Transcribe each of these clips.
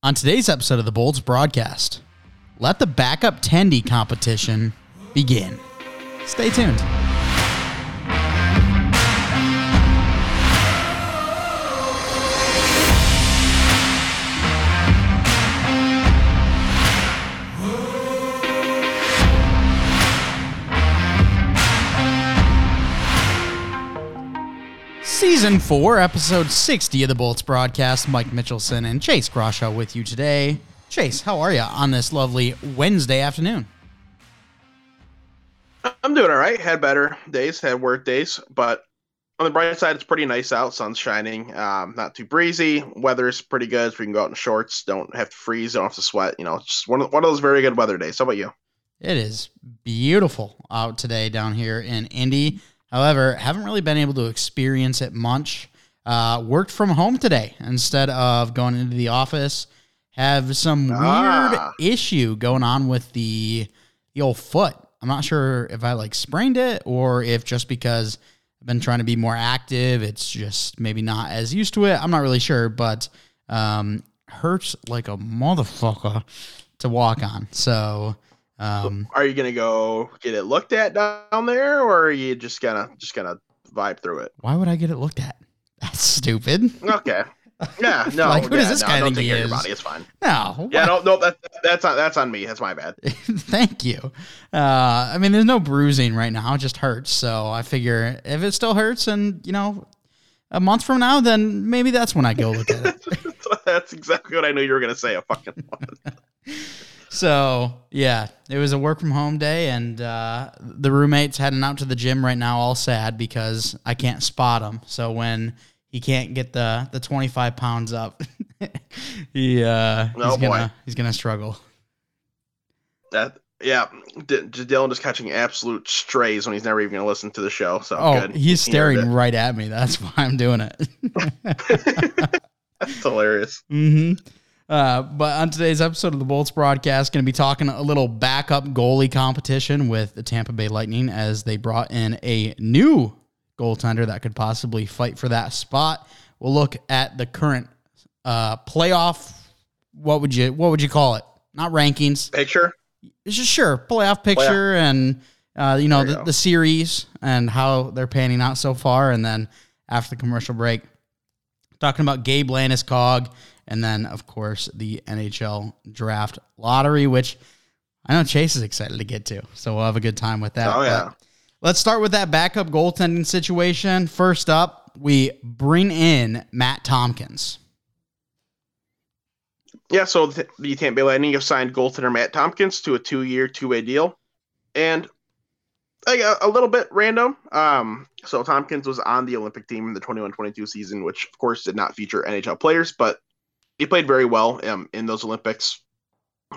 On today's episode of the Bolts broadcast, let the backup tendy competition begin. Stay tuned. Season 4, episode 60 of the Bolts broadcast. Mike Mitchelson and Chase Groshaw with you today. Chase, how are you on this lovely Wednesday afternoon? I'm doing all right. Had better days, had work days, but on the bright side, it's pretty nice out. Sun's shining. Um, not too breezy. Weather's pretty good. So we can go out in shorts. Don't have to freeze. Don't have to sweat. You know, it's just one of, one of those very good weather days. How about you? It is beautiful out today down here in Indy. However, haven't really been able to experience it much. Uh, worked from home today instead of going into the office. Have some Ah. weird issue going on with the the old foot. I'm not sure if I like sprained it or if just because I've been trying to be more active, it's just maybe not as used to it. I'm not really sure, but um, hurts like a motherfucker to walk on. So um, Are you gonna go get it looked at down there, or are you just gonna just gonna vibe through it? why would I get it looked at? That's stupid. Okay. Yeah. No. Like, who yeah, does this no, guy don't think take he care of your is? body. It's fine. No. Yeah. No. No. That, that's on that's on me. That's my bad. Thank you. Uh, I mean, there's no bruising right now; it just hurts. So I figure if it still hurts, and you know, a month from now, then maybe that's when I go look at it. that's exactly what I knew you were gonna say. A fucking. So yeah, it was a work from home day, and uh, the roommate's heading out to the gym right now, all sad because I can't spot him. So when he can't get the the 25 pounds up, he uh, Oh, he's boy. gonna he's gonna struggle. That. Yeah. D- Dylan just catching absolute strays when he's never even gonna listen to the show. So Oh, good. he's He staring right at me. That's why I'm doing it. That's hilarious. hmm Uh, but on today's episode of the Bolts broadcast, going to be talking a little backup goalie competition with the Tampa Bay Lightning as they brought in a new goaltender that could possibly fight for that spot. We'll look at the current uh, playoff. What would you What would you call it? Not rankings. Picture. It's just sure playoff picture and uh, you know the, the series and how they're panning out so far, and then after the commercial break, talking about Gabe Landeskog, and then of course the NHL draft lottery, which I know Chase is excited to get to, so we'll have a good time with that. Oh, But yeah. let's start with that backup goaltending situation. First up, we bring in Matt Tompkins. Yeah, so the the Tampa Bay Lightning have signed goaltender Matt Tompkins to a two-year, two-way deal, and like a, a, little bit random. Um, so Tompkins was on the Olympic team in the 21-22 season, which of course did not feature NHL players, but he played very well um, in those Olympics.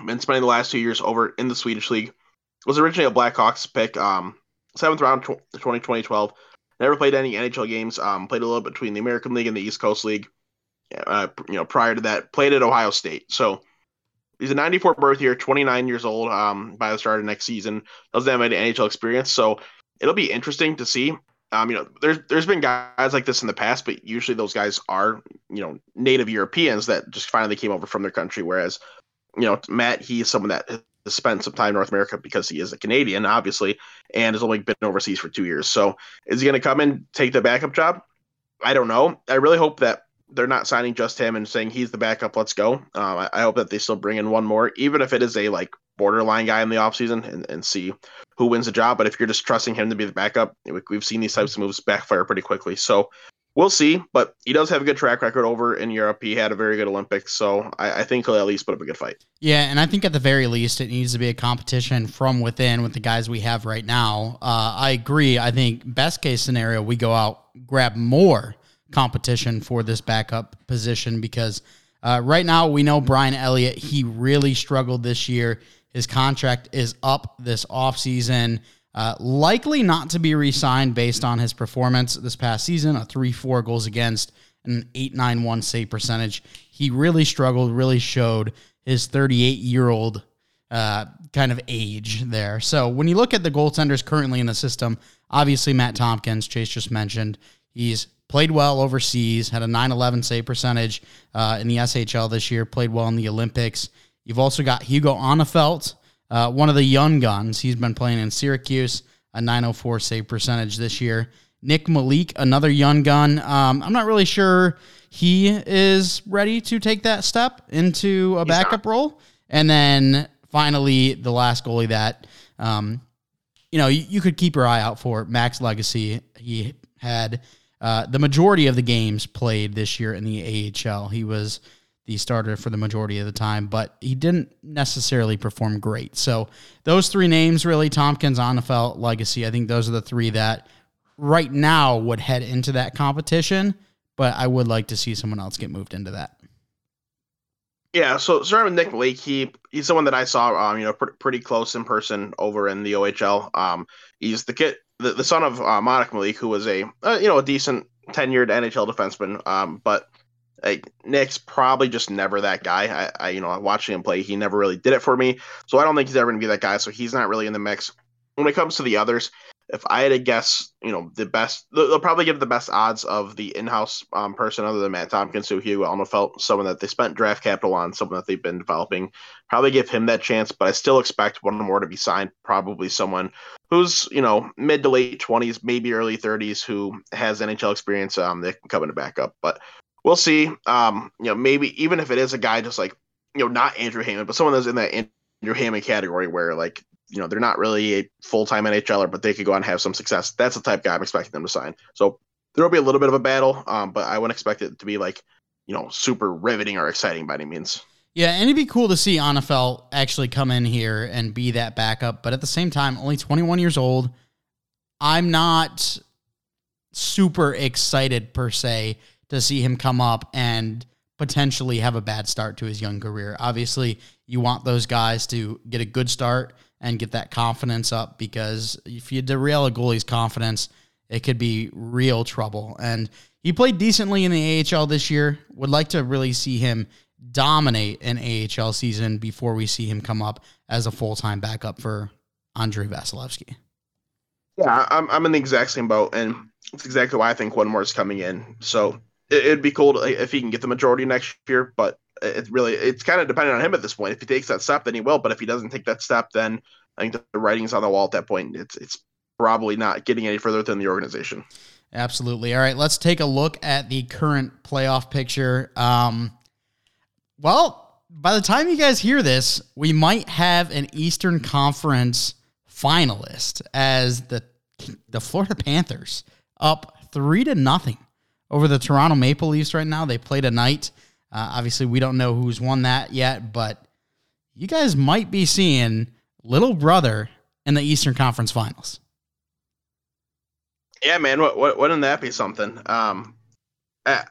Been spending the last two years over in the Swedish league. Was originally a Blackhawks pick, um, seventh round, 2012. Never played any NHL games. Um, played a little between the American League and the East Coast League. Uh, you know, prior to that, played at Ohio State. So he's a 94 birth year, 29 years old um, by the start of next season. Doesn't have any NHL experience, so it'll be interesting to see. Um, you know, there's there's been guys like this in the past, but usually those guys are you know native Europeans that just finally came over from their country. Whereas, you know, Matt, he's someone that has spent some time in North America because he is a Canadian, obviously, and has only been overseas for two years. So, is he going to come and take the backup job? I don't know. I really hope that they're not signing just him and saying he's the backup. Let's go. Um, I, I, hope that they still bring in one more, even if it is a like borderline guy in the offseason and, and see who wins the job. But if you're just trusting him to be the backup, we've seen these types of moves backfire pretty quickly. So we'll see. But he does have a good track record over in Europe. He had a very good Olympics. So I, I think he'll at least put up a good fight. Yeah. And I think at the very least, it needs to be a competition from within with the guys we have right now. Uh, I agree. I think best case scenario, we go out, grab more competition for this backup position because uh, right now we know Brian Elliott, he really struggled this year. His contract is up this offseason. Uh, likely not to be re signed based on his performance this past season a 3 4 goals against, an 891 save percentage. He really struggled, really showed his 38 year old uh, kind of age there. So when you look at the goaltenders currently in the system, obviously Matt Tompkins, Chase just mentioned, he's played well overseas, had a 911 save percentage uh, in the SHL this year, played well in the Olympics. You've also got Hugo Alnefelt, uh, one of the young guns. He's been playing in Syracuse, a 904 save percentage this year. Nick Malik, another young gun. Um, I'm not really sure he is ready to take that step into a backup role. And then finally, the last goalie that, um, you know, you, you could keep your eye out for, Max Lagacé. He had uh, the majority of the games played this year in the AHL. He was the starter for the majority of the time, but he didn't necessarily perform great. So those three names, really, Tompkins, Alnefelt, Lagacé, I think those are the three that right now would head into that competition, but I would like to see someone else get moved into that. Yeah, so starting with Nick Malik, he he's someone that I saw, um, you know, pr- pretty close in person over in the OHL. Um, he's the kid, the, the son of uh, Marek Malik, who was a uh, you know a decent tenured NHL defenseman. Um, but like Nick's probably just never that guy. I, I you know watching him play, he never really did it for me. So I don't think he's ever gonna be that guy. So he's not really in the mix. When it comes to the others, if I had to guess, you know, the best, they'll probably give the best odds of the in-house um, person other than Matt Tompkins, who Hugo Alnefelt someone that they spent draft capital on, someone that they've been developing. Probably give him that chance, but I still expect one more to be signed. Probably someone who's you know mid to late twenties, maybe early thirties, who has NHL experience. Um, that can come in a backup, but we'll see. Um, you know, maybe even if it is a guy just like you know not Andrew Hammond, but someone that's in that Andrew Hammond category where like you know they're not really a full time NHLer, but they could go on and have some success. That's the type of guy I'm expecting them to sign. So there will be a little bit of a battle, um, but I wouldn't expect it to be like you know super riveting or exciting by any means. Yeah, and it'd be cool to see Alnefelt actually come in here and be that backup, but at the same time, only 21 years old. I'm not super excited per se to see him come up and potentially have a bad start to his young career. Obviously, you want those guys to get a good start and get that confidence up because if you derail a goalie's confidence, it could be real trouble. And he played decently in the AHL this year. Would like to really see him dominate an AHL season before we see him come up as a full time backup for Andrei Vasilevskiy. Yeah, I'm, I'm in the exact same boat, and it's exactly why I think one more is coming in. So it, would be cool to, if he can get the majority next year, but it really it's kind of dependent on him at this point. If he takes that step, then he will. But if he doesn't take that step, then I think the writing's on the wall at that point. It's it's probably not getting any further than the organization. Absolutely. All right, let's take a look at the current playoff picture. Um, well, by the time you guys hear this, we might have an Eastern Conference finalist as the the Florida Panthers up three to nothing over the Toronto Maple Leafs right now. They played a night. Uh, obviously, we don't know who's won that yet, but you guys might be seeing little brother in the Eastern Conference Finals. Yeah, man. What, what wouldn't that be something? Um, I,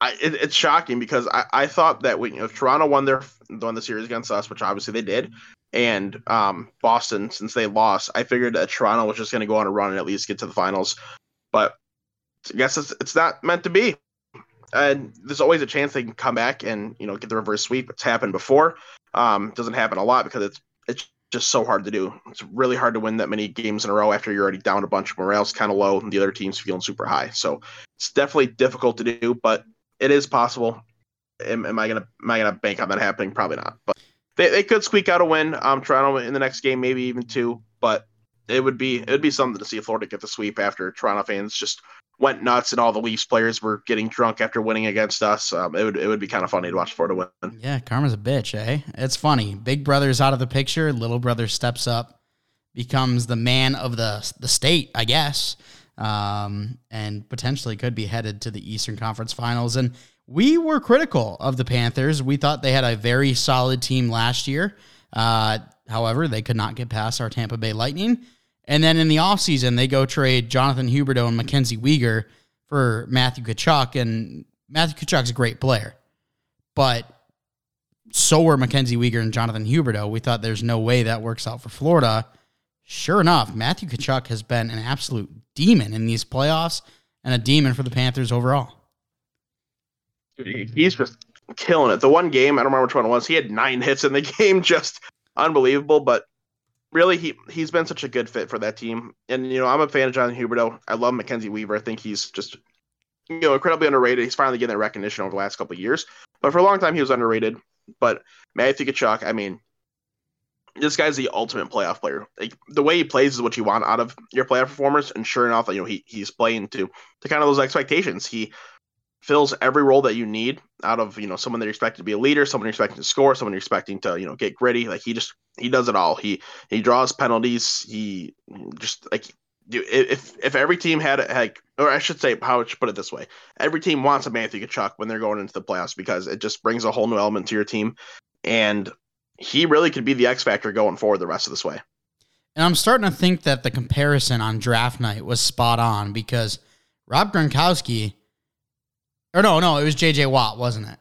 I it, it's shocking because I, I thought that when you know, Toronto won their won the series against us, which obviously they did, and um, Boston since they lost, I figured that Toronto was just going to go on a run and at least get to the finals. But I guess it's it's not meant to be. And there's always a chance they can come back and you know get the reverse sweep. It's happened before. Um, doesn't happen a lot because it's it's just so hard to do. It's really hard to win that many games in a row after you're already down a bunch. Of Morale's kind of low, and the other team's feeling super high. So it's definitely difficult to do, but it is possible. Am, am I gonna am I gonna bank on that happening? Probably not. But they, they could squeak out a win. Um, Toronto in the next game, maybe even two. But it would be it would be something to see Florida get the sweep after Toronto fans just went nuts and all the Leafs players were getting drunk after winning against us. Um, it would it would be kind of funny to watch Florida win. Yeah, karma's a bitch, eh? It's funny. Big brother's out of the picture. Little brother steps up, becomes the man of the the state, I guess, um, and potentially could be headed to the Eastern Conference Finals. And we were critical of the Panthers. We thought they had a very solid team last year. Uh, however, they could not get past our Tampa Bay Lightning. And then in the offseason, they go trade Jonathan Huberdeau and Mackenzie Weegar for Matthew Tkachuk. And Matthew Tkachuk's a great player. But so were Mackenzie Weegar and Jonathan Huberdeau. We thought there's no way that works out for Florida. Sure enough, Matthew Tkachuk has been an absolute demon in these playoffs and a demon for the Panthers overall. He's just killing it. The one game, I don't remember which one it was, he had nine hits in the game, just unbelievable. But really he he's been such a good fit for that team. And you know, I'm a fan of John Huberdeau. I love Mackenzie Weegar. I think he's just you know incredibly underrated. He's finally getting that recognition over the last couple of years. But for a long time he was underrated. But Matthew Tkachuk, I mean, this guy's the ultimate playoff player. Like the way he plays is what you want out of your playoff performers. And sure enough, you know, he he's playing to to kind of those expectations. He fills every role that you need out of you know someone that you're expecting to be a leader, someone you're expecting to score, someone you're expecting to you know get gritty. Like he just he does it all. He he draws penalties. He just like if if every team had like or I should say how I should put it this way, every team wants a Matthew Tkachuk when they're going into the playoffs because it just brings a whole new element to your team, and he really could be the X factor going forward the rest of this way. And I'm starting to think that the comparison on draft night was spot on because Rob Gronkowski or no, no, it was JJ Watt, wasn't it?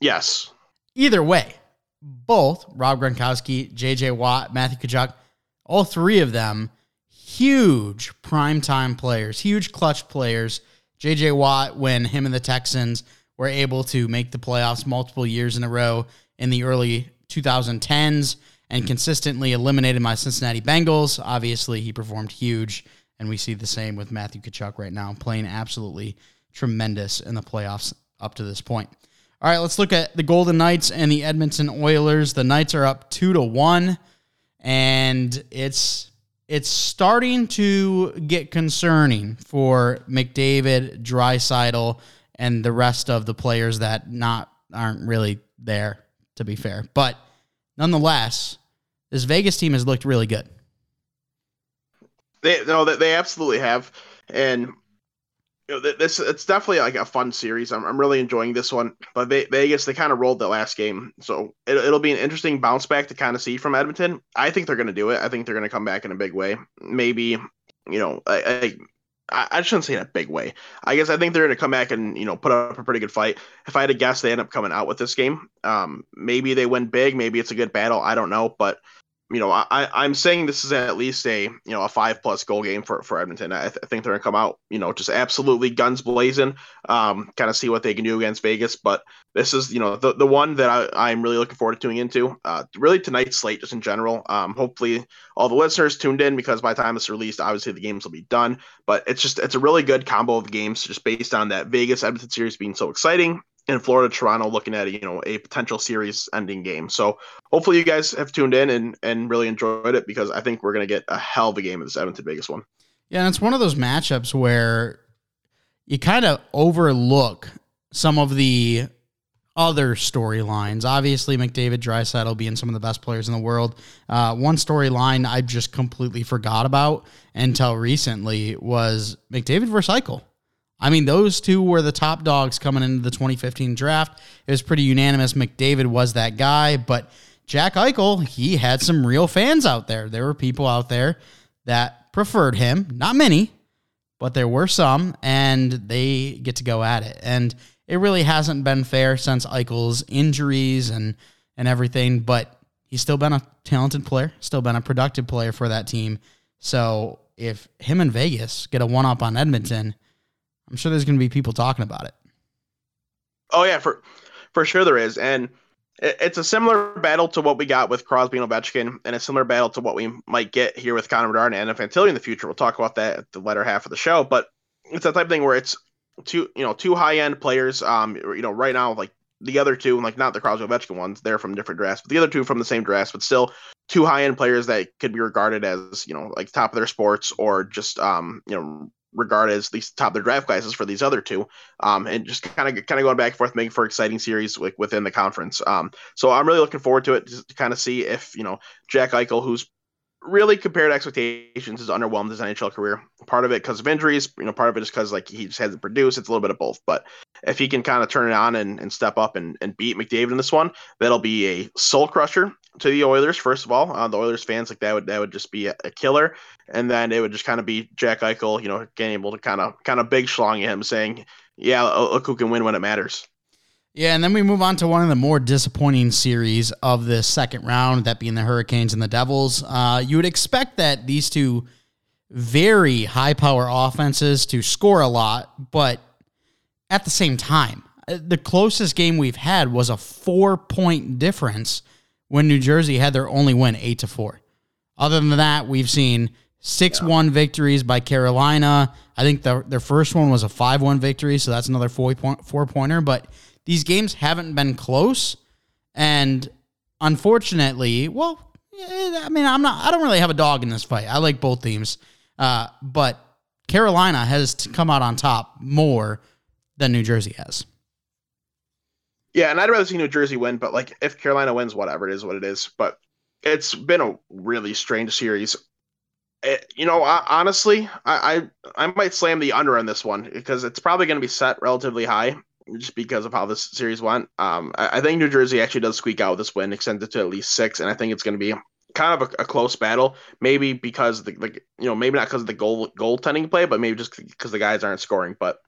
Yes. Either way, both Rob Gronkowski, JJ Watt, Matthew Tkachuk, all three of them huge primetime players, huge clutch players. JJ Watt, when him and the Texans were able to make the playoffs multiple years in a row in the early 2010s and mm. consistently eliminated my Cincinnati Bengals. Obviously, he performed huge, and we see the same with Matthew Tkachuk right now, playing absolutely tremendous in the playoffs up to this point. All right, let's look at the Golden Knights and the Edmonton Oilers. The Knights are up two to one, and it's it's starting to get concerning for McDavid, Draisaitl, and the rest of the players that not aren't really there. To be fair, but nonetheless, this Vegas team has looked really good. They no, they absolutely have, and you know, this it's definitely like a fun series. I'm, I'm really enjoying this one. But Vegas, they kind of rolled the last game, so it, it'll be an interesting bounce back to kind of see from Edmonton. I think they're going to do it. I think they're going to come back in a big way. Maybe, you know, I, I, I shouldn't say in a big way. I guess I think they're going to come back and you know put up a pretty good fight. If I had to guess, they end up coming out with this game. Um, maybe they win big. Maybe it's a good battle. I don't know, but you know, I, I'm saying this is at least a you know a five plus goal game for, for Edmonton. I, th- I think they're gonna come out, you know, just absolutely guns blazing, um, kind of see what they can do against Vegas. But this is you know the, the one that I, I'm really looking forward to tuning into. Uh, really tonight's slate, just in general. Um, hopefully all the listeners tuned in because by the time it's released, obviously the games will be done. But it's just it's a really good combo of games just based on that Vegas Edmonton series being so exciting in Florida, Toronto, looking at you know a potential series ending game. So hopefully you guys have tuned in and and really enjoyed it because I think we're gonna get a hell of a game of this Edmonton Vegas one. Yeah, and it's one of those matchups where you kind of overlook some of the other storylines. Obviously, McDavid Draisaitl being some of the best players in the world. Uh, one storyline I just completely forgot about until recently was McDavid versus. I mean, those two were the top dogs coming into the 2015 draft. It was pretty unanimous. McDavid was that guy, but Jack Eichel, he had some real fans out there. There were people out there that preferred him. Not many, but there were some, and they get to go at it. And it really hasn't been fair since Eichel's injuries and and everything, but he's still been a talented player, still been a productive player for that team. So if him and Vegas get a one up on Edmonton, I'm sure there's going to be people talking about it. Oh yeah, for for sure there is, and it, it's a similar battle to what we got with Crosby and Ovechkin, and a similar battle to what we might get here with Connor Bedard and Fantilli in the future. We'll talk about that at the latter half of the show, but it's that type of thing where it's two you know two high end players. Um, you know right now like the other two, like not the Crosby Ovechkin ones, they're from different drafts, but the other two from the same drafts, but still two high end players that could be regarded as you know like top of their sports or just um you know regarded as the top of their draft classes for these other two, um, and just kind of kind of going back and forth, making for exciting series like within the conference. Um, so I'm really looking forward to it to kind of see if you know Jack Eichel, who's really compared expectations, is underwhelmed his NHL career. Part of it because of injuries, you know, part of it is because like he just hasn't produced. It's a little bit of both. But if he can kind of turn it on and, and step up and, and beat McDavid in this one, that'll be a soul crusher to the Oilers. First of all, uh, the Oilers fans like that would that would just be a, a killer. And then it would just kind of be Jack Eichel, you know, getting able to kind of kind of big schlong him, saying, "Yeah, look who can win when it matters." Yeah, and then we move on to one of the more disappointing series of the second round, that being the Hurricanes and the Devils. Uh, you would expect that these two very high power offenses to score a lot, but at the same time, uh, the closest game we've had was a four point difference when New Jersey had their only win, eight to four. Other than that, we've seen six one victories by Carolina. I think the, their first one was a five one victory, so that's another four point four pointer. But these games haven't been close, and unfortunately, well, I mean, I'm not. I don't really have a dog in this fight. I like both teams, uh, but Carolina has come out on top more than New Jersey has. Yeah, and I'd rather see New Jersey win, but like if Carolina wins, whatever it is, what it is. But it's been a really strange series. It, you know, I, honestly, I, I I might slam the under on this one because it's probably going to be set relatively high just because of how this series went. Um, I, I, think New Jersey actually does squeak out this win, extend it to at least six, and I think it's going to be kind of a, a, close battle. Maybe because the, the you know maybe not because of the goal goaltending play, but maybe just because the guys aren't scoring. But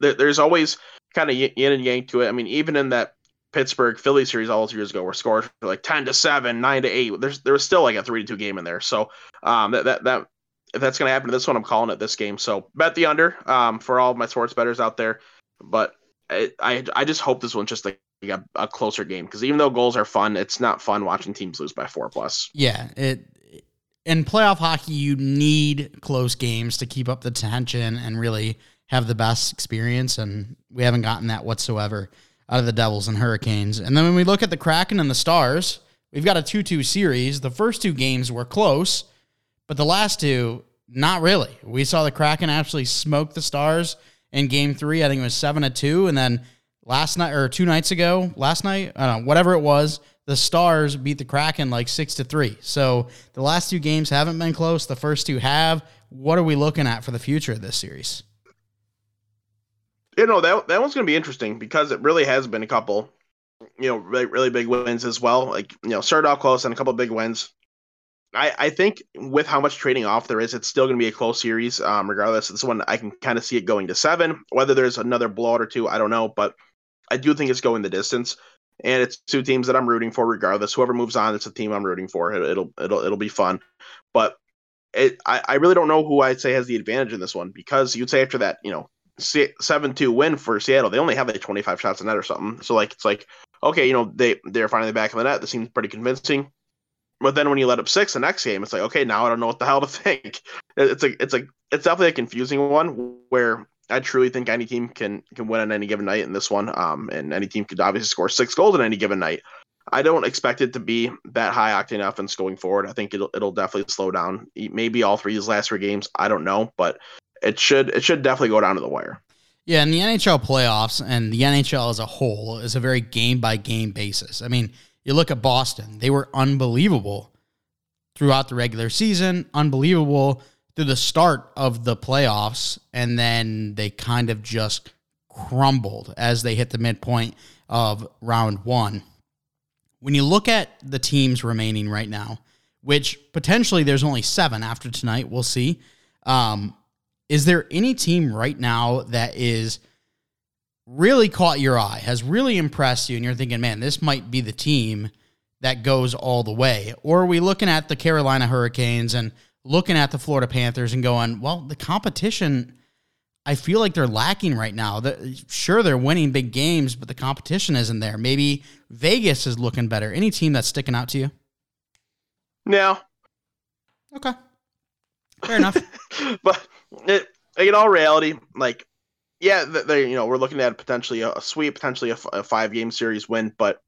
there, there's always kind of yin and yang to it. I mean, even in that Pittsburgh Philly series all those years ago were scored for like ten to seven, nine to eight. There's there was still like a three to two game in there. So um, that that that if that's going to happen to this one, I'm calling it this game. So bet the under um, for all my sports betters out there. But I I, just hope this one's just like a, a closer game because even though goals are fun, it's not fun watching teams lose by four plus. Yeah, it in playoff hockey you need close games to keep up the tension and really have the best experience, and we haven't gotten that whatsoever out of the Devils and Hurricanes. And then when we look at the Kraken and the Stars, we've got a 2 2 series. The first two games were close, but the last two, not really. We saw the Kraken actually smoke the Stars in game three. I think it was seven to two. And then last night or two nights ago, last night, know, whatever it was, the Stars beat the Kraken like six to three. So the last two games haven't been close. The first two have. What are we looking at for the future of this series? You know that that one's going to be interesting because it really has been a couple, you know, really, really big wins as well. Like you know, started off close and a couple big wins. I, I think with how much trading off there is, it's still going to be a close series. Um, regardless, this one I can kind of see it going to seven. Whether there's another blowout or two, I don't know, but I do think it's going the distance. And it's two teams that I'm rooting for, regardless. Whoever moves on, it's a team I'm rooting for. It, will it'll it'll be fun, but it I, I really don't know who I'd say has the advantage in this one because you'd say after that, you know, seven two win for Seattle, they only have like 25 shots in net or something. So like it's like okay, you know they they're the back of the net. This seems pretty convincing. But then when you let up six the next game, it's like, okay, now I don't know what the hell to think. It's a, it's a, it's definitely a confusing one where I truly think any team can can win on any given night in this one. Um, and any team could obviously score six goals on any given night. I don't expect it to be that high octane offense going forward. I think it'll it'll definitely slow down. Maybe all three of these last three games. I don't know, but it should it should definitely go down to the wire. Yeah, and the NHL playoffs and the NHL as a whole is a very game by game basis. I mean, you look at Boston, they were unbelievable throughout the regular season, unbelievable through the start of the playoffs, and then they kind of just crumbled as they hit the midpoint of round one. When you look at the teams remaining right now, which potentially there's only seven after tonight. We'll see. Um, is there any team right now that is really caught your eye, has really impressed you, and you're thinking, man, this might be the team that goes all the way? Or are we looking at the Carolina Hurricanes and looking at the Florida Panthers and going, well, the competition, I feel like they're lacking right now. The, sure, they're winning big games, but the competition isn't there. Maybe Vegas is looking better. Any team that's sticking out to you? No. Okay. Fair enough. but it, in all reality, like, yeah, they you know we're looking at potentially a, sweep, potentially a, f- a five game series win, but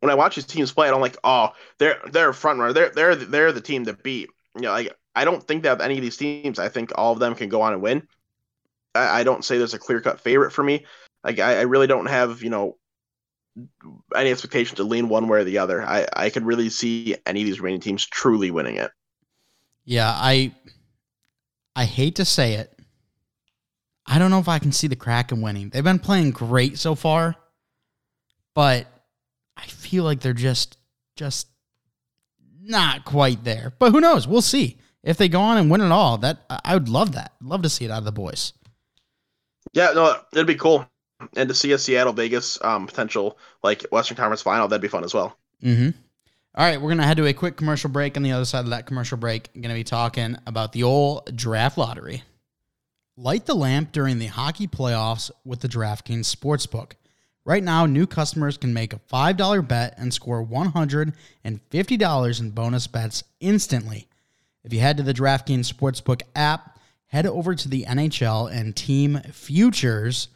when I watch these teams play, I don't like, oh, they're they're a front runner. They're they're they're the team to beat. You know, like I don't think that any of these teams. I think all of them can go on and win. I, I don't say there's a clear cut favorite for me. Like I, I really don't have you know any expectation to lean one way or the other. I I could really see any of these remaining teams truly winning it. Yeah, I I hate to say it. I don't know if I can see the Kraken winning. They've been playing great so far, but I feel like they're just just not quite there. But who knows? We'll see. If they go on and win it all, that I would love that. Love to see it out of the boys. Yeah, no, it'd be cool. And to see a Seattle Vegas um, potential like Western Conference final, that'd be fun as well. Mm-hmm. All right, we're gonna head to a quick commercial break. On the other side of that commercial break, I'm gonna be talking about the old draft lottery. Light the lamp during the hockey playoffs with the DraftKings Sportsbook. Right now, new customers can make a $5 bet and score $150 in bonus bets instantly. If you head to the DraftKings Sportsbook app, head over to the NHL and team futures.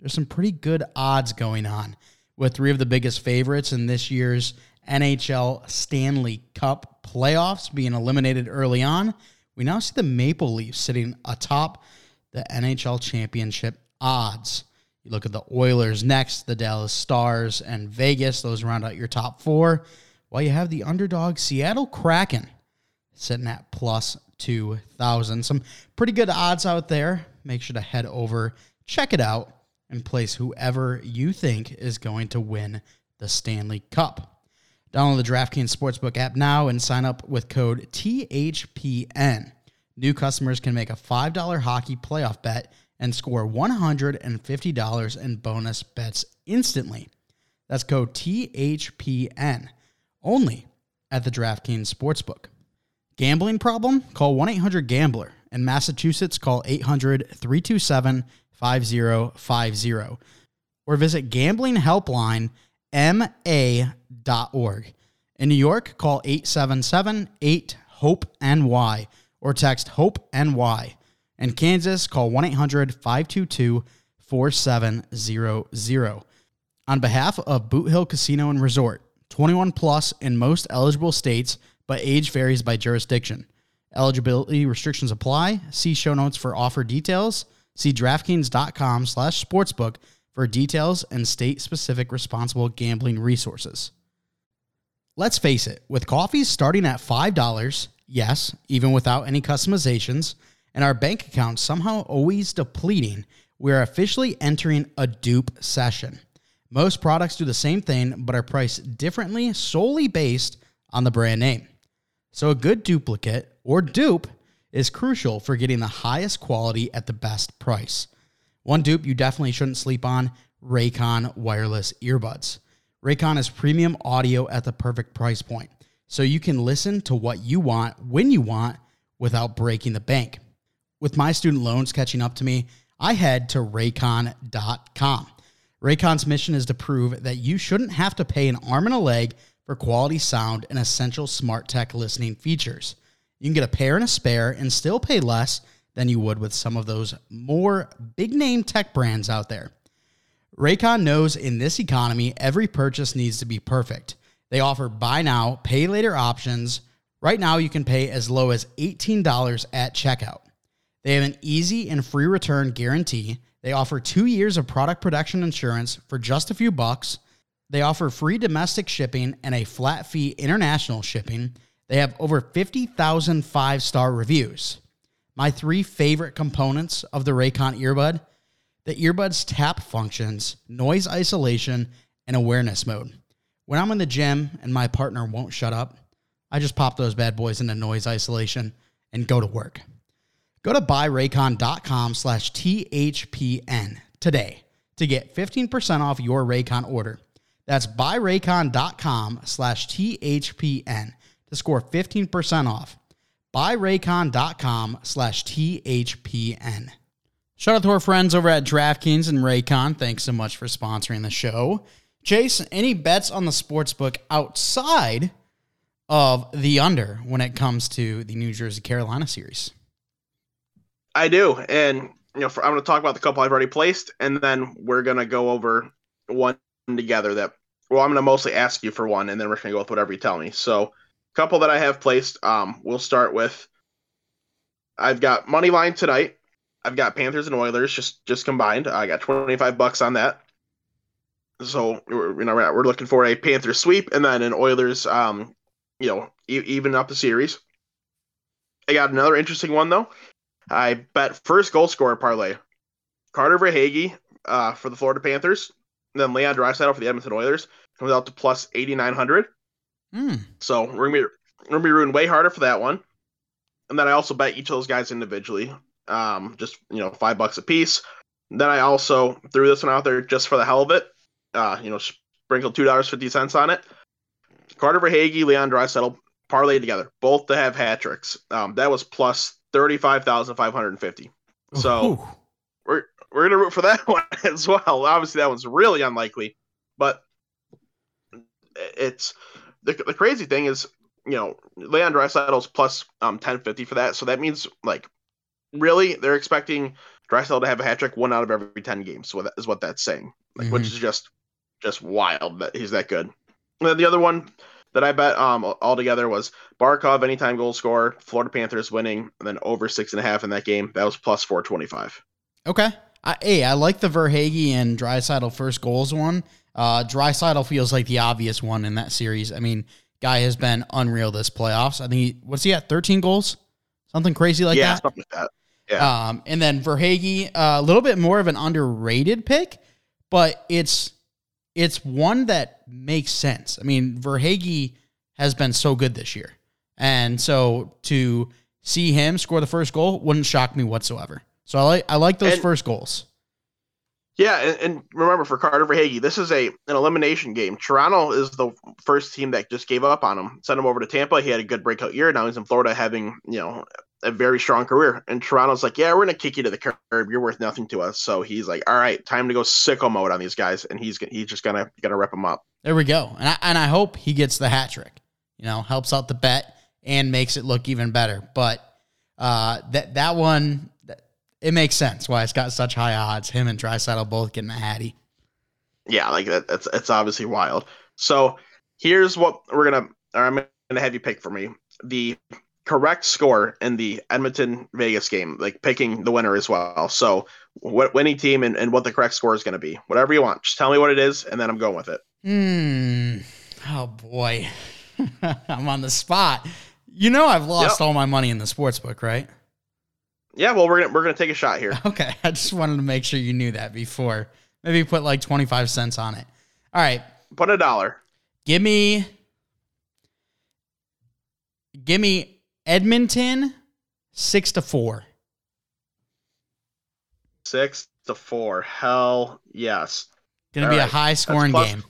There's some pretty good odds going on with three of the biggest favorites in this year's NHL Stanley Cup playoffs being eliminated early on. We now see the Maple Leafs sitting atop the NHL championship odds. You look at the Oilers next, the Dallas Stars, and Vegas. Those round out your top four. While you have the underdog Seattle Kraken sitting at plus 2,000. Some pretty good odds out there. Make sure to head over, check it out, and place whoever you think is going to win the Stanley Cup. Download the DraftKings Sportsbook app now and sign up with code THPN. New customers can make a $5 hockey playoff bet and score $150 in bonus bets instantly. That's code THPN only at the DraftKings Sportsbook. Gambling problem? Call 1 800 Gambler. In Massachusetts, call 800 327 5050 or visit gamblinghelplinema.org. In New York, call 877 8 HOPE NY or text HOPE NY. In Kansas, call 1 800 522 4700. On behalf of Boot Hill Casino and Resort, 21 plus in most eligible states, but age varies by jurisdiction. Eligibility restrictions apply. See show notes for offer details. See DraftKings.com slash sportsbook for details and state-specific responsible gambling resources. Let's face it, with coffees starting at $5, yes, even without any customizations, and our bank account somehow always depleting, we're officially entering a dupe session. Most products do the same thing, but are priced differently solely based on the brand name. So, a good duplicate or dupe is crucial for getting the highest quality at the best price. One dupe you definitely shouldn't sleep on Raycon wireless earbuds. Raycon is premium audio at the perfect price point, so you can listen to what you want when you want without breaking the bank. With my student loans catching up to me, I head to raycon.com. Raycon's mission is to prove that you shouldn't have to pay an arm and a leg for quality sound and essential smart tech listening features. You can get a pair and a spare and still pay less than you would with some of those more big name tech brands out there. Raycon knows in this economy, every purchase needs to be perfect. They offer buy now, pay later options. Right now, you can pay as low as $18 at checkout. They have an easy and free return guarantee. They offer two years of product protection insurance for just a few bucks. They offer free domestic shipping and a flat fee international shipping. They have over 50,000 five star reviews. My three favorite components of the Raycon earbud the earbud's tap functions, noise isolation, and awareness mode. When I'm in the gym and my partner won't shut up, I just pop those bad boys into noise isolation and go to work. Go to buyraycon.com slash THPN today to get 15% off your Raycon order. That's buyraycon.com slash THPN to score 15% off. Buyraycon.com slash THPN. Shout out to our friends over at DraftKings and Raycon. Thanks so much for sponsoring the show. Chase, any bets on the sports book outside of the under when it comes to the New Jersey Carolina series? I do, and you know, for, I'm going to talk about the couple I've already placed, and then we're going to go over one together. That well, I'm going to mostly ask you for one, and then we're going to go with whatever you tell me. So, couple that I have placed. Um, we'll start with. I've got money line tonight. I've got Panthers and Oilers just just combined. I got 25 bucks on that. So you know we're looking for a Panthers sweep and then an Oilers um you know e- even up the series. I got another interesting one though. I bet first goal scorer parlay. Carter Verhaeghe uh, for the Florida Panthers, then Leon Draisaitl for the Edmonton Oilers comes out to plus eighty nine hundred. Mm. So we're gonna be we're gonna be rooting way harder for that one. And then I also bet each of those guys individually, um, just you know five bucks a piece. Then I also threw this one out there just for the hell of it. Uh, you know, sprinkled two dollars fifty cents on it. Carter Verhaeghe, Leon Draisaitl parlayed together, both to have hat tricks. Um, that was plus thirty-five thousand five hundred and fifty. So Ooh. we're we're gonna root for that one as well. Obviously, that one's really unlikely, but it's the, the crazy thing is, you know, Leon Draisaitl's plus um ten fifty for that. So that means like really they're expecting Draisaitl to have a hat trick one out of every ten games. So that is what that's saying, like, which Mhm. is just just wild that he's that good. And then the other one that I bet um altogether was Barkov anytime goal scorer, Florida Panthers winning, and then over six and a half in that game. That was plus four twenty five. Okay. I, hey, I like the Verhaeghe and Draisaitl first goals one. Uh, Draisaitl feels like the obvious one in that series. I mean, guy has been unreal this playoffs. I think he, what's he at? Thirteen goals, something crazy like that? yeah, that. something like that. Yeah. Um, and then Verhaeghe, uh, a little bit more of an underrated pick, but it's it's one that makes sense. I mean, Verhaeghe has been so good this year, and so to see him score the first goal wouldn't shock me whatsoever. So I like I like those And- first goals. Yeah, and, and remember for Carter Verhaeghe, this is a an elimination game. Toronto is the first team that just gave up on him, sent him over to Tampa. He had a good breakout year. Now he's in Florida, having you know a very strong career. And Toronto's like, yeah, we're gonna kick you to the curb. You're worth nothing to us. So he's like, all right, time to go sicko mode on these guys, and he's he's just gonna gonna rip them up. There we go. And I, and I hope he gets the hat trick. You know, helps out the bet and makes it look even better. But uh, that that one, it makes sense why it's got such high odds. Him and Draisaitl both getting a hattie. Yeah, like that. That's it's obviously wild. So here's what we're gonna. Or I'm gonna have you pick for me the correct score in the Edmonton Vegas game, like picking the winner as well. So what winning team and, and what the correct score is gonna be. Whatever you want. Just tell me what it is, and then I'm going with it. Hmm. Oh boy, I'm on the spot. You know, I've lost Yep. all my money in the sports book, right? Yeah, well we're gonna we're gonna take a shot here. Okay, I just wanted to make sure you knew that before. Maybe put like 25 cents on it. All right, Put a dollar. Give me Give me Edmonton 6 to 4. Six to four. Hell yes. To All be right. a high scoring plus- game.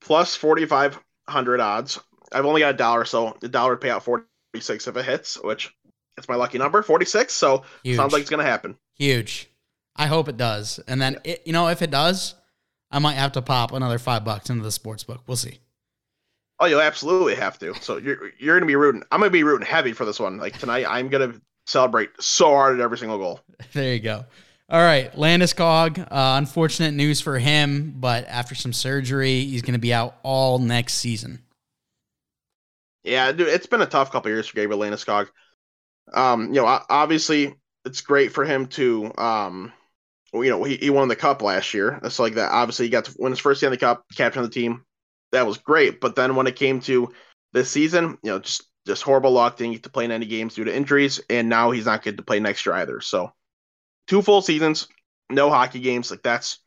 Plus forty five hundred odds. I've only got a dollar, so the dollar would pay out forty six if it hits, which it's my lucky number, forty six. So Huge. sounds like it's gonna happen. Huge. I hope it does. And then it, you know if it does, I might have to pop another 5 bucks into the sports book. We'll see. Oh, you'll absolutely have to. So you're you're gonna be rooting. I'm gonna be rooting heavy for this one. Like tonight, I'm gonna celebrate so hard at every single goal. There you go. All right, Landeskog. Uh, unfortunate news for him, but after some surgery, he's going to be out all next season. Yeah, dude, it's been a tough couple years for Gabriel Landeskog. Um, you know, obviously it's great for him to um, you know, he, he won the cup last year. That's like that. Obviously, he got to win his first Stanley Cup, captain of the team. That was great. But then when it came to this season, you know, just just horrible luck. Didn't get to play in any games due to injuries, and now he's not good to play next year either. So, two full seasons, no hockey games. Like that's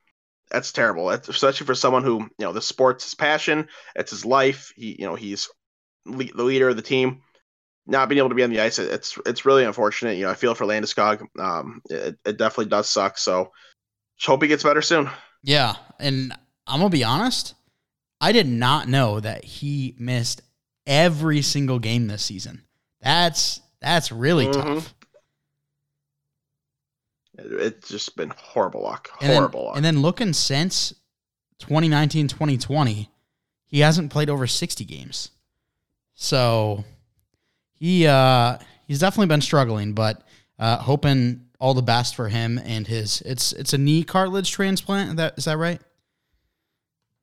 that's terrible. That's, especially for someone who you know the sport's his passion. It's his life. He you know he's le- the leader of the team, not being able to be on the ice, it's it's really unfortunate. You know, I feel for Landeskog. Um, it, it definitely does suck. So, just hope he gets better soon. Yeah, and I'm gonna be honest. I did not know that he missed every single game this season. That's that's really Mhm. tough. It, it's just been horrible luck. And then, Horrible luck. and then looking since 2019, 2020, he hasn't played over 60 games. So he uh he's definitely been struggling, but uh hoping all the best for him and his it's it's a knee cartilage transplant. Is that is that right?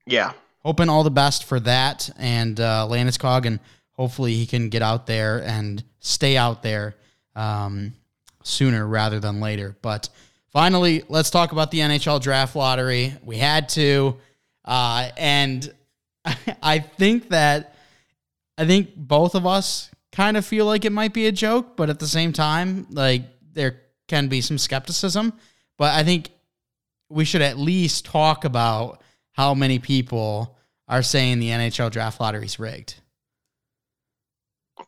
yeah, hoping all the best for that and uh, Landeskog, and hopefully he can get out there and stay out there um, sooner rather than later. But finally, let's talk about the NHL draft lottery. We had to, uh, and I think that I think both of us kind of feel like it might be a joke, but at the same time, like there can be some skepticism. But I think we should at least talk about how many people are saying the NHL draft lottery is rigged.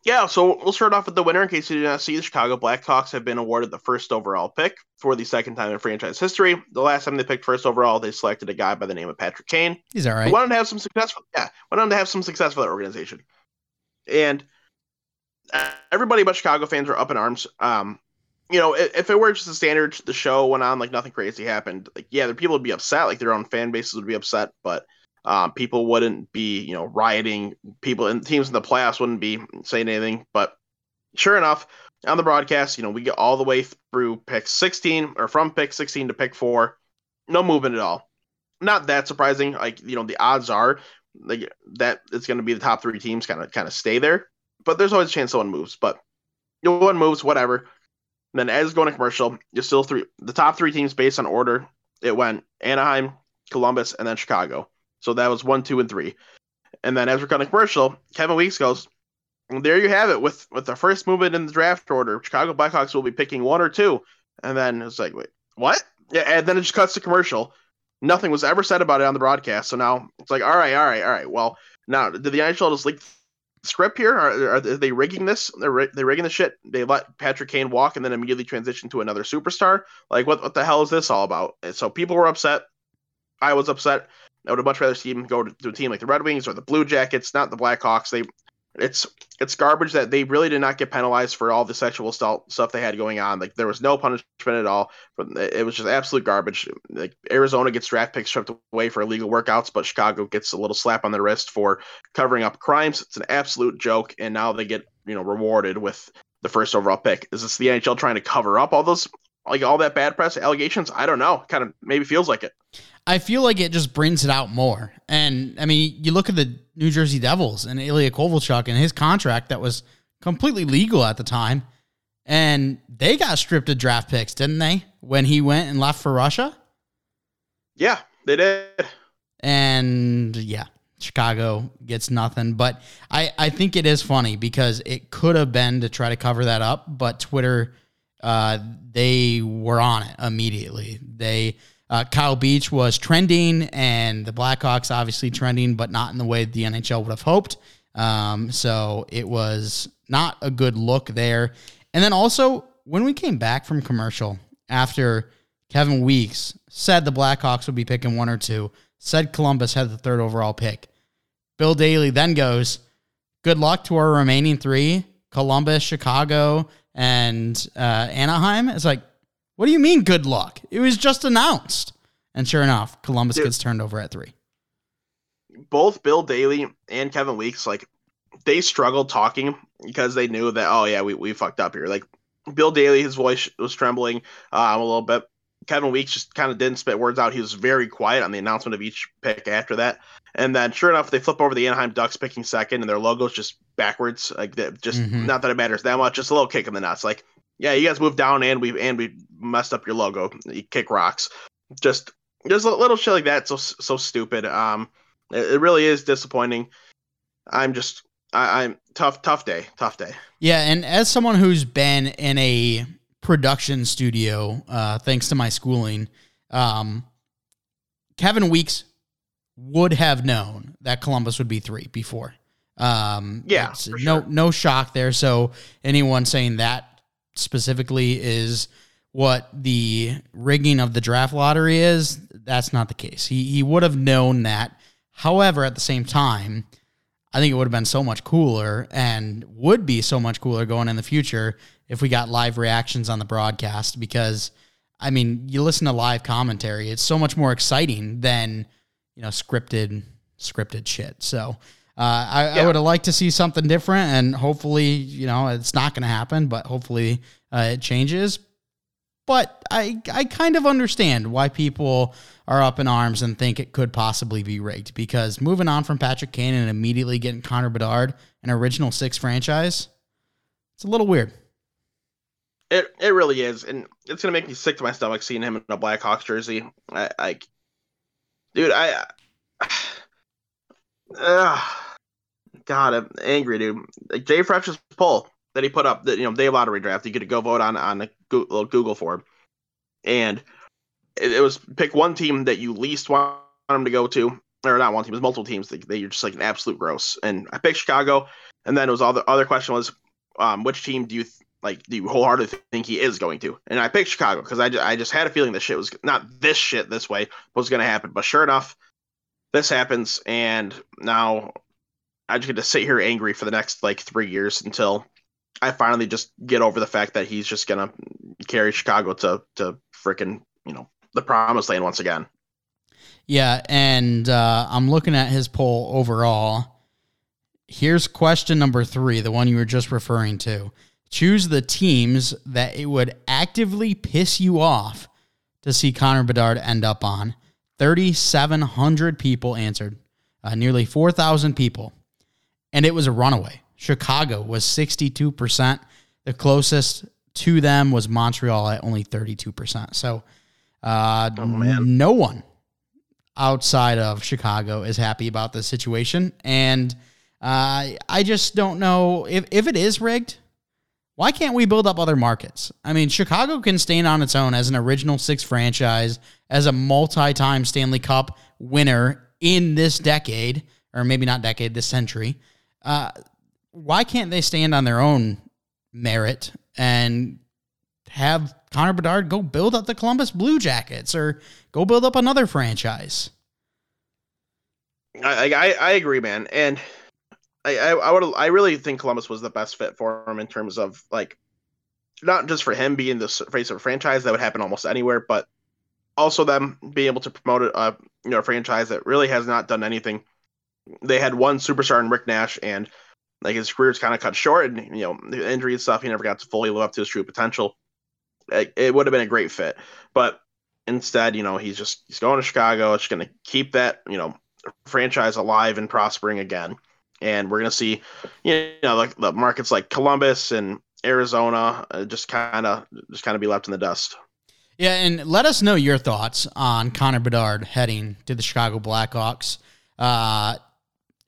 yeah. So we'll start off with the winner. In case you did not see, the Chicago Blackhawks have been awarded the first overall pick for the second time in franchise history. The last time they picked first overall, they selected a guy by the name of Patrick Kane. He's all right. who wanted to have some success. Yeah, wanted to have some success for that organization, and everybody but Chicago fans are up in arms. Um, you know, if, if it were just a standard, the show went on like nothing crazy happened. Like, yeah, the people would be upset, like their own fan bases would be upset, but um, people wouldn't be, you know, rioting. People and teams in the playoffs wouldn't be saying anything. But sure enough, on the broadcast, you know, we get all the way through pick 16 or from pick 16 to pick four, no movement at all. Not that surprising. Like, you know, the odds are like that it's going to be the top three teams kind of kind of stay there, but there's always a chance someone moves. But no one moves, whatever. And then as going to commercial, you're still three the top three teams based on order. It went Anaheim, Columbus, and then Chicago. So that was one, two, and three. And then as we're going to commercial, Kevin Weeks goes, there you have it with with the first movement in the draft order. Chicago Blackhawks will be picking one or two. And then it's like, wait, what? Yeah, and then it just cuts to commercial. Nothing was ever said about it on the broadcast. So now it's like, all right, all right, all right. Well, now did the NHL just leak script here? Are, are they rigging this? They're they rigging the shit. They let Patrick Kane walk and then immediately transition to another superstar. Like, what what the hell is this all about? And so people were upset. I was upset. I would have much rather see him go to, to a team like the Red Wings or the Blue Jackets, not the Blackhawks. They, it's it's garbage that they really did not get penalized for all the sexual stu- stuff they had going on. Like there was no punishment at all. But it was just absolute garbage. Like Arizona gets draft picks stripped away for illegal workouts, but Chicago gets a little slap on the wrist for covering up crimes. It's an absolute joke, and now they get you know rewarded with the first overall pick. Is this the NHL trying to cover up all those like all that bad press allegations? I don't know. Kind of maybe feels like it. I feel like it just brings it out more. And I mean, you look at the New Jersey Devils and Ilya Kovalchuk and his contract that was completely legal at the time. And they got stripped of draft picks, didn't they? When he went and left for Russia? Yeah, they did. And yeah, Chicago gets nothing. But I, I think it is funny because it could have been to try to cover that up, but Twitter, uh, they were on it immediately. They uh, Kyle Beach was trending, and the Blackhawks obviously trending, but not in the way the NHL would have hoped. Um, so it was not a good look there. And then also when we came back from commercial after Kevin Weeks said the Blackhawks would be picking one or two, said Columbus had the third overall pick. Bill Daly then goes, Good luck to our remaining three Columbus, Chicago, and uh, Anaheim. It's like, what do you mean good luck? It was just announced. And sure enough, Columbus Dude. gets turned over at three. both Bill Daly and Kevin Weeks, like they struggled talking because they knew that oh yeah we, we fucked up here. Like Bill Daly, his voice was trembling um, a little bit. Kevin Weeks just kind of didn't spit words out. He was very quiet on the announcement of each pick after that. And then sure enough, they flip over the Anaheim Ducks picking second, and their logo's just backwards. Like that, just Mhm. not that it matters that much. Just a little kick in the nuts. Like yeah, you guys moved down and we and we messed up your logo. You kick rocks. Just just a little shit like that. So so stupid. Um, it, it really is disappointing. I'm just I, I'm tough tough day tough day. Yeah, and as someone who's been in a production studio, uh, thanks to my schooling, um, Kevin Weeks would have known that Columbus would be three before. Um, Yeah, for no no shock there. So anyone saying that specifically is what the rigging of the draft lottery is, that's not the case. He he would have known that. However, at the same time, I think it would have been so much cooler and would be so much cooler going in the future if we got live reactions on the broadcast because I mean, you listen to live commentary, it's so much more exciting than, you know, scripted scripted shit. So, uh, I, I would have liked to see something different and hopefully, you know, it's not going to happen, but hopefully uh, it changes. But I I kind of understand why people are up in arms and think it could possibly be rigged because moving on from Patrick Kane and immediately getting Connor Bedard, an original six franchise, it's a little weird. It it really is, and it's gonna make me sick to my stomach seeing him in a Blackhawks jersey. I, I dude, I, uh, God, I'm angry, dude. Like Jay Fresh's poll that he put up, that you know, day lottery draft, you get to go vote on on a Goo- little Google form, and it, it was pick one team that you least want him to go to, or not one team, it was multiple teams that, that you're just like an absolute gross. And I picked Chicago, and then it was all the other question was, um, which team do you th- like do you wholeheartedly think he is going to? And I picked Chicago because I, I just had a feeling this shit was not this shit this way was going to happen. But sure enough, this happens, and now I just get to sit here angry for the next like three years until I finally just get over the fact that he's just gonna carry Chicago to to freaking you know the promised land once again. Yeah, and uh, I'm looking at his poll overall. Here's question number three, the one you were just referring to. Choose the teams that it would actively piss you off to see Connor Bedard end up on. 3,700 people answered, uh, nearly 4,000 people. And it was a runaway. Chicago was 62%. The closest to them was Montreal at only 32%. So uh, Oh, no one outside of Chicago is happy about this situation. And uh, I just don't know if, if it is rigged. Why can't we build up other markets? I mean, Chicago can stand on its own as an original six franchise, as a multi time Stanley Cup winner in this decade, or maybe not decade, this century. Uh, why can't they stand on their own merit and have Connor Bedard go build up the Columbus Blue Jackets or go build up another franchise? I I, I agree, man, and I I, I would I really think Columbus was the best fit for him in terms of like not just for him being the face of a franchise that would happen almost anywhere, but also them being able to promote a you know a franchise that really has not done anything. They had one superstar in Rick Nash, and like his career's kind of cut short, and you know the injury and stuff. He never got to fully live up to his true potential. It, it would have been a great fit, but instead, you know, he's just he's going to Chicago. It's going to keep that you know franchise alive and prospering again. And we're going to see, you know, like the markets like Columbus and Arizona uh, just kind of just kind of be left in the dust. Yeah, and let us know your thoughts on Connor Bedard heading to the Chicago Blackhawks. Uh,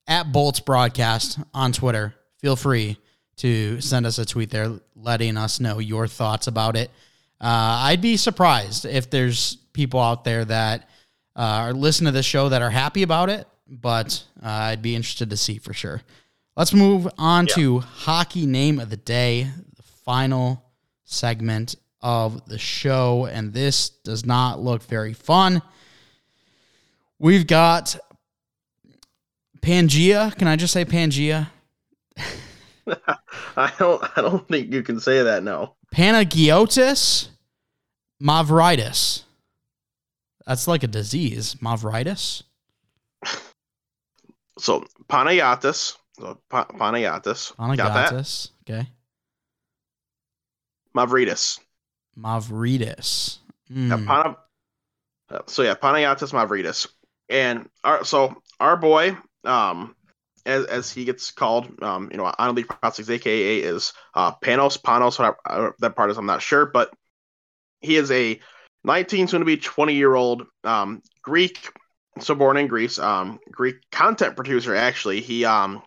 at Bolts Broadcast on Twitter. Feel free to send us a tweet there letting us know your thoughts about it. Uh, I'd be surprised if there's people out there that uh, are listening to this show that are happy about it, but uh, I'd be interested to see for sure. Let's move on to hockey name of the day, the final segment of the show, and this does not look very fun. We've got Pangea. Can I just say Pangea? I don't I don't think you can say that no. Panagiotis Mavritis. That's like a disease. Mavritis? So Panayatis, so pa- Panayatis, got that? Panagiotis. Okay. Mavridis. Mavritis. Yeah, Hmm. Pana, uh, so yeah, Panayatis Mavridis, and our so our boy, um, as as he gets called, um, you know, on Elite Prospects, aka is uh Panos Panos. Whatever uh, that part is, I'm not sure, but he is a 19, soon to be 20 year old um Greek, so born in Greece, um, Greek content producer. Actually, he um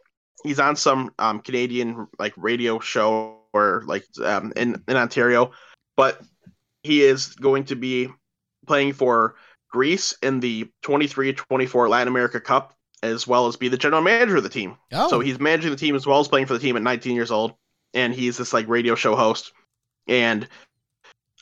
he's on some um Canadian like radio show or like um in in Ontario, but he is going to be playing for Greece in the 23-24 Latin America Cup as well as be the general manager of the team. Oh. So he's managing the team as well as playing for the team at 19 years old, and he's this like radio show host. And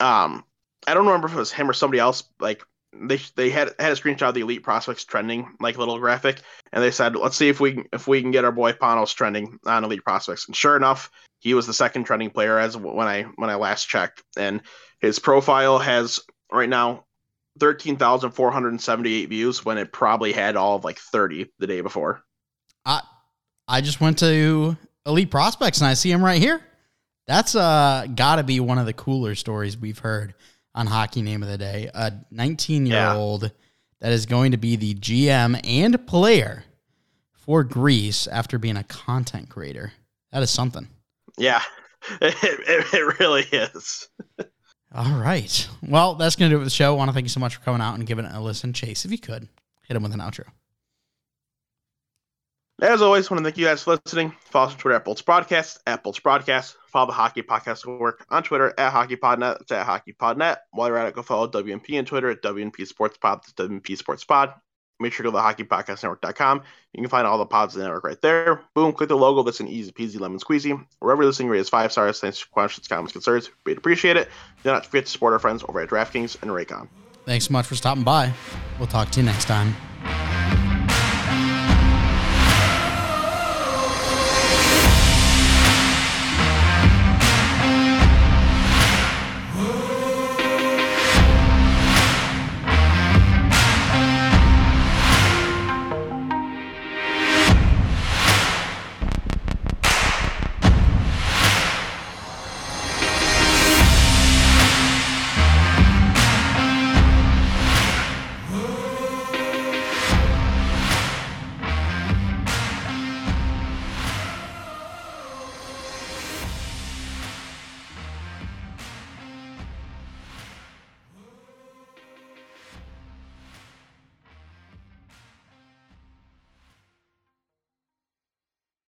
um, I don't remember if it was him or somebody else. Like they they had had a screenshot of the elite prospects trending, like little graphic, and they said, "Let's see if we if we can get our boy Panos trending on elite prospects." And sure enough, he was the second trending player as when I when I last checked, and his profile has right now 13,478 views when it probably had all of like 30 the day before. I I just went to Elite Prospects and I see him right here. That's uh got to be one of the cooler stories we've heard on Hockey Name of the Day. A 19 year old that is going to be the GM and player for Greece after being a content creator. That is something. Yeah, it, it, it really is. All right. Well, that's going to do it with the show. I want to thank you so much for coming out and giving it a listen. Chase, if you could, hit him with an outro. As always, I want to thank you guys for listening. Follow us on Twitter at Bolts Broadcast, at Bolts Broadcast. Follow the Hockey Podcast Network on Twitter at HockeyPodNet. It's at HockeyPodNet. While you're at it, go follow WMP on Twitter at WMP Sports Pod. That's WNP Sports Pod. Make sure to go to the hockeypodcastnetwork.com. You can find all the pods of the network right there. Boom, click the logo. That's an easy peasy lemon squeezy. Wherever listening, rate us five stars. Thanks for questions, comments, concerns. We'd appreciate it. Do not forget to support our friends over at DraftKings and Raycon. Thanks so much for stopping by. We'll talk to you next time.